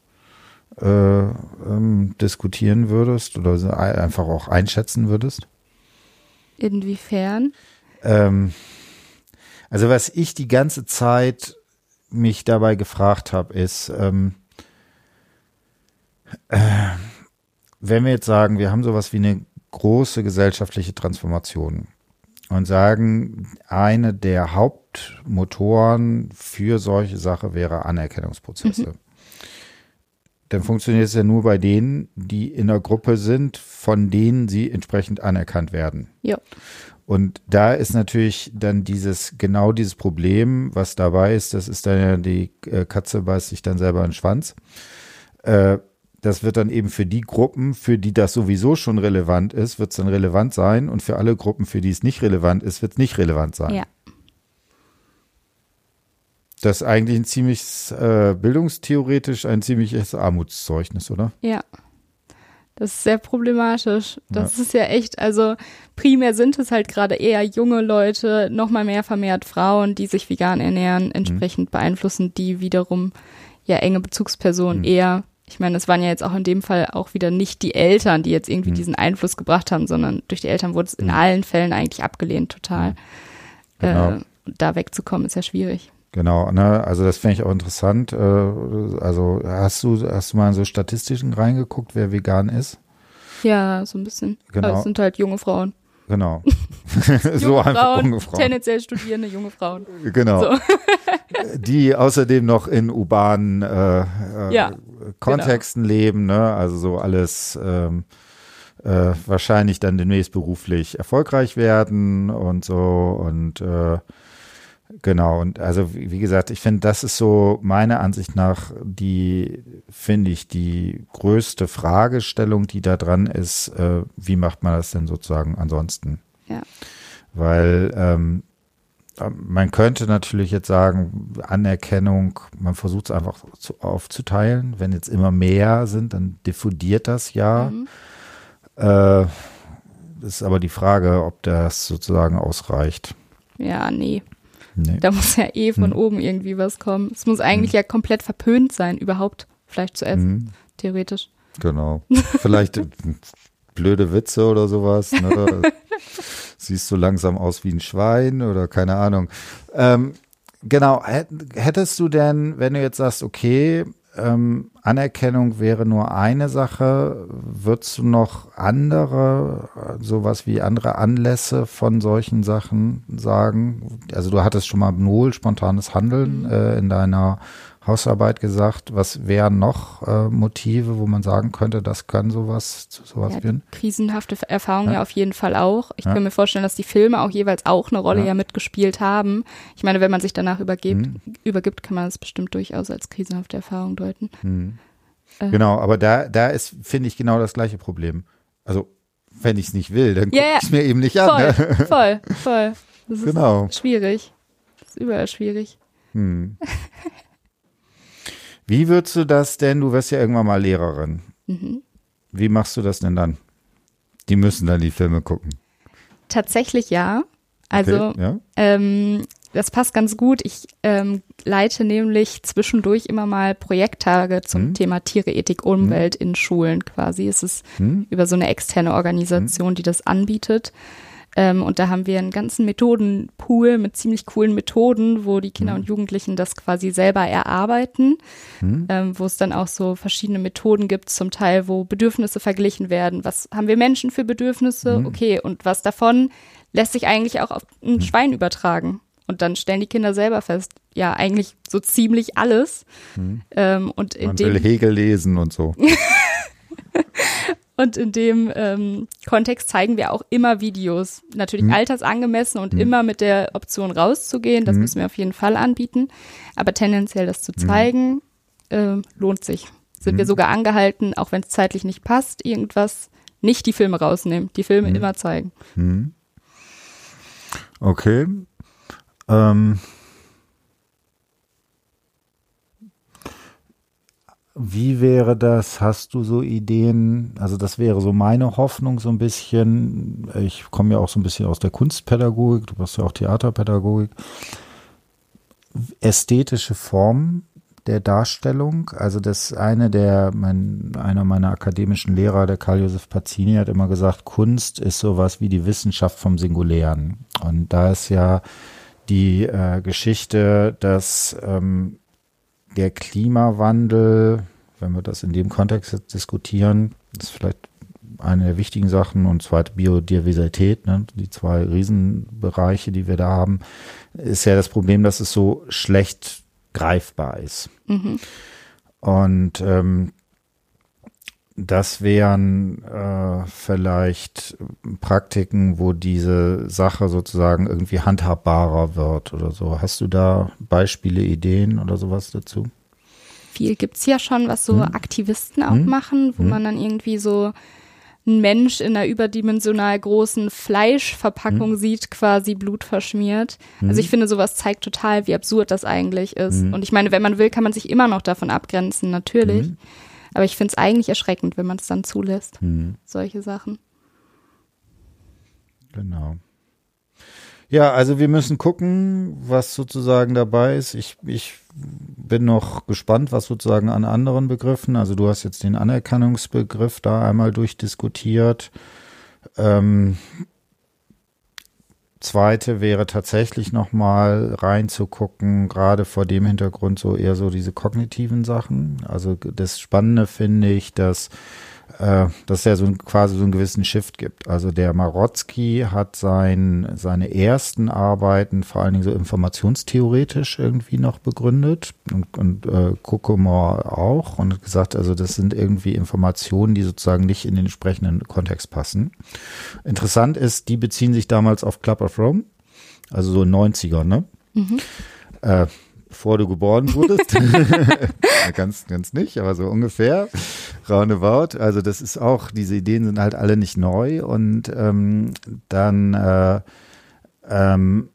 äh, ähm, diskutieren würdest oder einfach auch einschätzen würdest? Inwiefern? Ähm, also was ich die ganze Zeit mich dabei gefragt habe, ist, ähm, äh, wenn wir jetzt sagen, wir haben sowas wie eine große gesellschaftliche Transformation und sagen, eine der Hauptmotoren für solche Sache wäre Anerkennungsprozesse. Mhm dann funktioniert es ja nur bei denen, die in der Gruppe sind, von denen sie entsprechend anerkannt werden. Ja. Und da ist natürlich dann dieses, genau dieses Problem, was dabei ist, das ist dann ja die äh, Katze beißt sich dann selber in den Schwanz. Äh, das wird dann eben für die Gruppen, für die das sowieso schon relevant ist, wird es dann relevant sein und für alle Gruppen, für die es nicht relevant ist, wird es nicht relevant sein. Ja. Das ist eigentlich ein ziemlich äh, bildungstheoretisch ein ziemliches Armutszeugnis, oder? Ja. Das ist sehr problematisch. Das ja. ist ja echt, also primär sind es halt gerade eher junge Leute, nochmal mehr vermehrt Frauen, die sich vegan ernähren, entsprechend mhm. beeinflussen die wiederum ja enge Bezugspersonen mhm. eher. Ich meine, es waren ja jetzt auch in dem Fall auch wieder nicht die Eltern, die jetzt irgendwie mhm. diesen Einfluss gebracht haben, sondern durch die Eltern wurde es in mhm. allen Fällen eigentlich abgelehnt, total. Mhm. Genau. Äh, da wegzukommen ist ja schwierig. Genau, ne, also das finde ich auch interessant. Äh, also hast du, hast du mal in so Statistischen reingeguckt, wer vegan ist? Ja, so ein bisschen. Genau. Aber es sind halt junge Frauen. Genau. so einfach junge Frauen. Tendenziell studierende junge Frauen. Genau. So. Die außerdem noch in urbanen äh, äh, ja, Kontexten genau. leben, ne? Also so alles ähm, äh, wahrscheinlich dann demnächst beruflich erfolgreich werden und so und äh, Genau, und also wie, wie gesagt, ich finde, das ist so meiner Ansicht nach die, finde ich, die größte Fragestellung, die da dran ist, äh, wie macht man das denn sozusagen ansonsten? Ja. Weil ähm, man könnte natürlich jetzt sagen, Anerkennung, man versucht es einfach zu, aufzuteilen. Wenn jetzt immer mehr sind, dann diffundiert das ja. Mhm. Äh, ist aber die Frage, ob das sozusagen ausreicht. Ja, nee. Nee. Da muss ja eh von hm. oben irgendwie was kommen. Es muss eigentlich hm. ja komplett verpönt sein, überhaupt Fleisch zu essen, hm. theoretisch. Genau. Vielleicht blöde Witze oder sowas. Ne? Siehst du langsam aus wie ein Schwein oder keine Ahnung. Ähm, genau. Hättest du denn, wenn du jetzt sagst, okay, ähm, Anerkennung wäre nur eine Sache. Würdest du noch andere, sowas wie andere Anlässe von solchen Sachen sagen? Also du hattest schon mal null spontanes Handeln mhm. äh, in deiner Hausarbeit gesagt. Was wären noch äh, Motive, wo man sagen könnte, das kann sowas zu sowas ja, führen? Krisenhafte Erfahrungen ja. ja. auf jeden Fall auch. Ich ja. kann mir vorstellen, dass die Filme auch jeweils auch eine Rolle ja, mitgespielt haben. Ich meine, wenn man sich danach übergibt, mhm. übergibt, kann man das bestimmt durchaus als krisenhafte Erfahrung deuten. Mhm. Äh. Genau, aber da, da ist, finde ich, genau das gleiche Problem. Also, wenn ich es nicht will, dann gucke ich es mir eben nicht voll, an. Ne? Voll, voll. Das ist genau. schwierig. Das ist überall schwierig. Hm. Wie würdest du das denn, du wirst ja irgendwann mal Lehrerin. Mhm. Wie machst du das denn dann? Die müssen dann die Filme gucken. Tatsächlich ja. Also okay, ja. Ähm, das passt ganz gut. Ich ähm, leite nämlich zwischendurch immer mal Projekttage zum hm. Thema Tiere, Ethik, Umwelt hm. in Schulen quasi. Es ist hm. über so eine externe Organisation, die das anbietet. Ähm, und da haben wir einen ganzen Methodenpool mit ziemlich coolen Methoden, wo die Kinder mhm. und Jugendlichen das quasi selber erarbeiten, mhm. ähm, wo es dann auch so verschiedene Methoden gibt, zum Teil, wo Bedürfnisse verglichen werden. Was haben wir Menschen für Bedürfnisse? Mhm. Okay, und was davon lässt sich eigentlich auch auf ein mhm. Schwein übertragen? Und dann stellen die Kinder selber fest, ja, eigentlich so ziemlich alles. Mhm. Ähm, und in Man will Hegel lesen und so. Und in dem ähm, Kontext zeigen wir auch immer Videos. Natürlich mhm. altersangemessen und mhm. immer mit der Option rauszugehen. Das mhm. müssen wir auf jeden Fall anbieten. Aber tendenziell das zu mhm. zeigen, äh, lohnt sich. Sind wir mhm. sogar angehalten, auch wenn es zeitlich nicht passt, irgendwas nicht die Filme rausnehmen, die Filme mhm. immer zeigen. Okay. Ähm, Wie wäre das? Hast du so Ideen? Also das wäre so meine Hoffnung so ein bisschen. Ich komme ja auch so ein bisschen aus der Kunstpädagogik, du bist ja auch Theaterpädagogik. Ästhetische Formen der Darstellung. Also das eine der, mein, einer meiner akademischen Lehrer, der Karl-Josef Pazzini, hat immer gesagt, Kunst ist sowas wie die Wissenschaft vom Singulären. Und da ist ja die äh, Geschichte, dass ähm, der Klimawandel, wenn wir das in dem Kontext diskutieren, ist vielleicht eine der wichtigen Sachen und zweite Biodiversität, ne, die zwei Riesenbereiche, die wir da haben, ist ja das Problem, dass es so schlecht greifbar ist. Mhm. Und ähm, das wären äh, vielleicht Praktiken, wo diese Sache sozusagen irgendwie handhabbarer wird oder so. Hast du da Beispiele, Ideen oder sowas dazu? Viel gibt's ja schon, was so hm. Aktivisten auch hm. machen, wo hm. man dann irgendwie so ein Mensch in einer überdimensional großen Fleischverpackung mhm. sieht, quasi Blut verschmiert. Mhm. Also ich finde, sowas zeigt total, wie absurd das eigentlich ist. Mhm. Und ich meine, wenn man will, kann man sich immer noch davon abgrenzen, natürlich. Aber ich finde es eigentlich erschreckend, wenn man es dann zulässt, mhm. solche Sachen. Genau. Ja, also wir müssen gucken, was sozusagen dabei ist. Ich, ich bin noch gespannt, was sozusagen an anderen Begriffen, also du hast jetzt den Anerkennungsbegriff da einmal durchdiskutiert. Ähm, zweite wäre tatsächlich nochmal reinzugucken, gerade vor dem Hintergrund so eher so diese kognitiven Sachen. Also das Spannende finde ich, dass äh, dass es ja so ein, quasi so einen gewissen Shift gibt. Also der Marotzki hat sein, seine ersten Arbeiten vor allen Dingen so informationstheoretisch irgendwie noch begründet und, und äh, Kokomor auch und gesagt, also das sind irgendwie Informationen, die sozusagen nicht in den entsprechenden Kontext passen. Interessant ist, die beziehen sich damals auf Club of Rome, also so 90er, ne? Mhm. Äh, bevor du geboren wurdest. ganz, ganz nicht, aber so ungefähr. Roundabout. Also das ist auch, diese Ideen sind halt alle nicht neu und ähm, dann äh, ähm,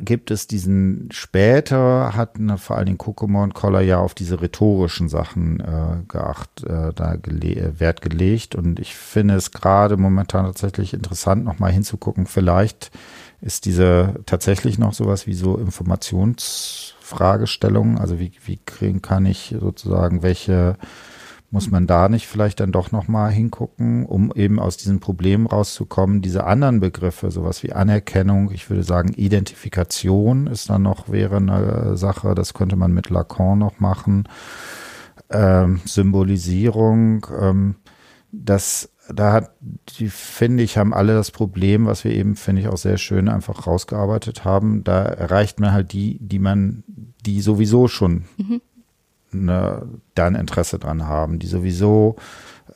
gibt es diesen später hatten vor allen Dingen Kokomo und Koller ja auf diese rhetorischen Sachen äh, geacht, äh, da gele Wert gelegt und ich finde es gerade momentan tatsächlich interessant, nochmal hinzugucken. Vielleicht ist diese tatsächlich noch sowas wie so Informationsfragestellungen, also wie, wie kriegen, kann ich sozusagen welche muss man da nicht vielleicht dann doch nochmal hingucken, um eben aus diesem Problem rauszukommen? Diese anderen Begriffe, sowas wie Anerkennung, ich würde sagen Identifikation ist dann noch, wäre eine Sache, das könnte man mit Lacan noch machen. Ähm, Symbolisierung, ähm, das da hat, die finde ich, haben alle das Problem, was wir eben, finde ich, auch sehr schön einfach rausgearbeitet haben. Da erreicht man halt die, die man, die sowieso schon mhm ne, dann Interesse dran haben, die sowieso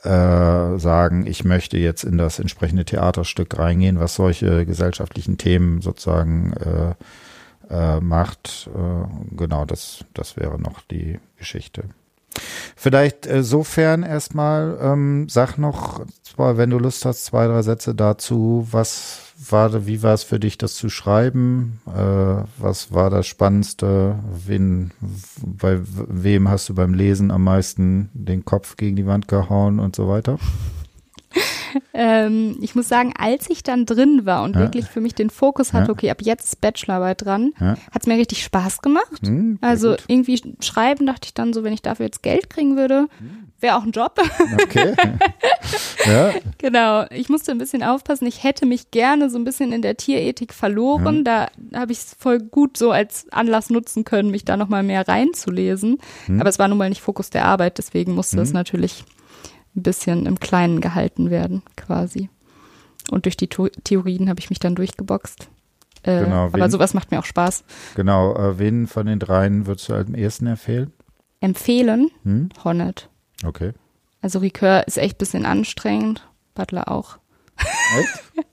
äh, sagen, ich möchte jetzt in das entsprechende Theaterstück reingehen, was solche gesellschaftlichen Themen sozusagen äh, äh, macht. Äh, genau, das, das wäre noch die Geschichte. Vielleicht äh, sofern erstmal, ähm, sag noch, zwar, wenn du Lust hast, zwei, drei Sätze dazu, was war, wie war es für dich, das zu schreiben? Äh, was war das Spannendste? Wen, bei wem hast du beim Lesen am meisten den Kopf gegen die Wand gehauen und so weiter? ähm, ich muss sagen, als ich dann drin war und ja. wirklich für mich den Fokus hatte, ja. okay, ab jetzt ist Bachelorarbeit dran, ja. hat es mir richtig Spaß gemacht. Hm, also gut. irgendwie schreiben dachte ich dann so, wenn ich dafür jetzt Geld kriegen würde, wäre auch ein Job. Okay. ja. Genau. Ich musste ein bisschen aufpassen. Ich hätte mich gerne so ein bisschen in der Tierethik verloren. Da habe ich es voll gut so als Anlass nutzen können, mich da nochmal mehr reinzulesen. Hm. Aber es war nun mal nicht Fokus der Arbeit, deswegen musste es hm. natürlich ein bisschen im Kleinen gehalten werden, quasi. Und durch die Theorien habe ich mich dann durchgeboxt. Äh, genau, aber wen, sowas macht mir auch Spaß. Genau, äh, wen von den dreien würdest du am ersten empfehlen? Empfehlen? Hm? Hornet. Okay. Also Ricœur ist echt ein bisschen anstrengend, Butler auch. Echt?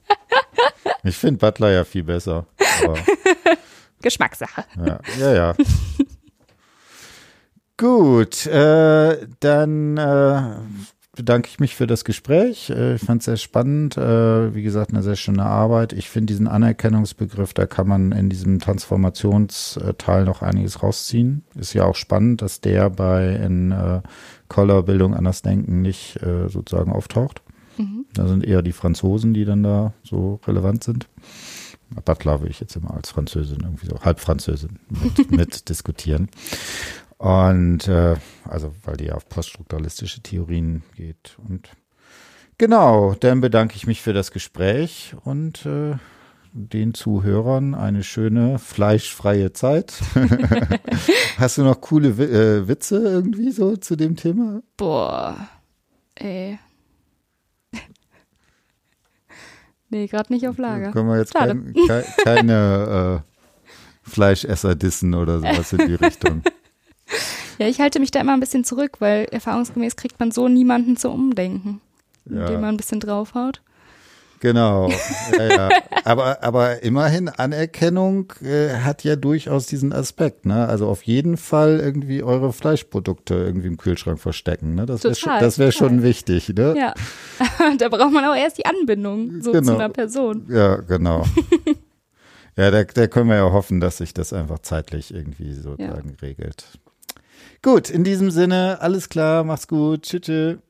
ich finde Butler ja viel besser. Geschmackssache. Ja, ja. ja. Gut, äh, dann äh, bedanke ich mich für das Gespräch. Äh, ich fand es sehr spannend. Äh, wie gesagt, eine sehr schöne Arbeit. Ich finde diesen Anerkennungsbegriff, da kann man in diesem Transformationsteil noch einiges rausziehen. Ist ja auch spannend, dass der bei in äh, Collar Bildung anders denken nicht äh, sozusagen auftaucht. Mhm. Da sind eher die Franzosen, die dann da so relevant sind. Butler will ich jetzt immer als Französin irgendwie so halb Französin mit, mit diskutieren. Und äh, also, weil die ja auf poststrukturalistische Theorien geht. Und genau, dann bedanke ich mich für das Gespräch und äh, den Zuhörern eine schöne fleischfreie Zeit. Hast du noch coole äh, Witze irgendwie so zu dem Thema? Boah, ey. nee, gerade nicht auf Lager. Können wir jetzt kein, ke keine äh, Fleischesser dissen oder sowas in die Richtung? Ja, ich halte mich da immer ein bisschen zurück, weil erfahrungsgemäß kriegt man so niemanden zu Umdenken, ja. indem man ein bisschen draufhaut. Genau. Ja, ja. Aber, aber immerhin Anerkennung äh, hat ja durchaus diesen Aspekt. Ne? Also auf jeden Fall irgendwie eure Fleischprodukte irgendwie im Kühlschrank verstecken. Ne? Das wäre schon, wär schon wichtig. Ne? Ja, da braucht man auch erst die Anbindung so genau. zu einer Person. Ja, genau. ja, da, da können wir ja hoffen, dass sich das einfach zeitlich irgendwie sozusagen ja. regelt. Gut, in diesem Sinne, alles klar, mach's gut, tschüss. tschüss.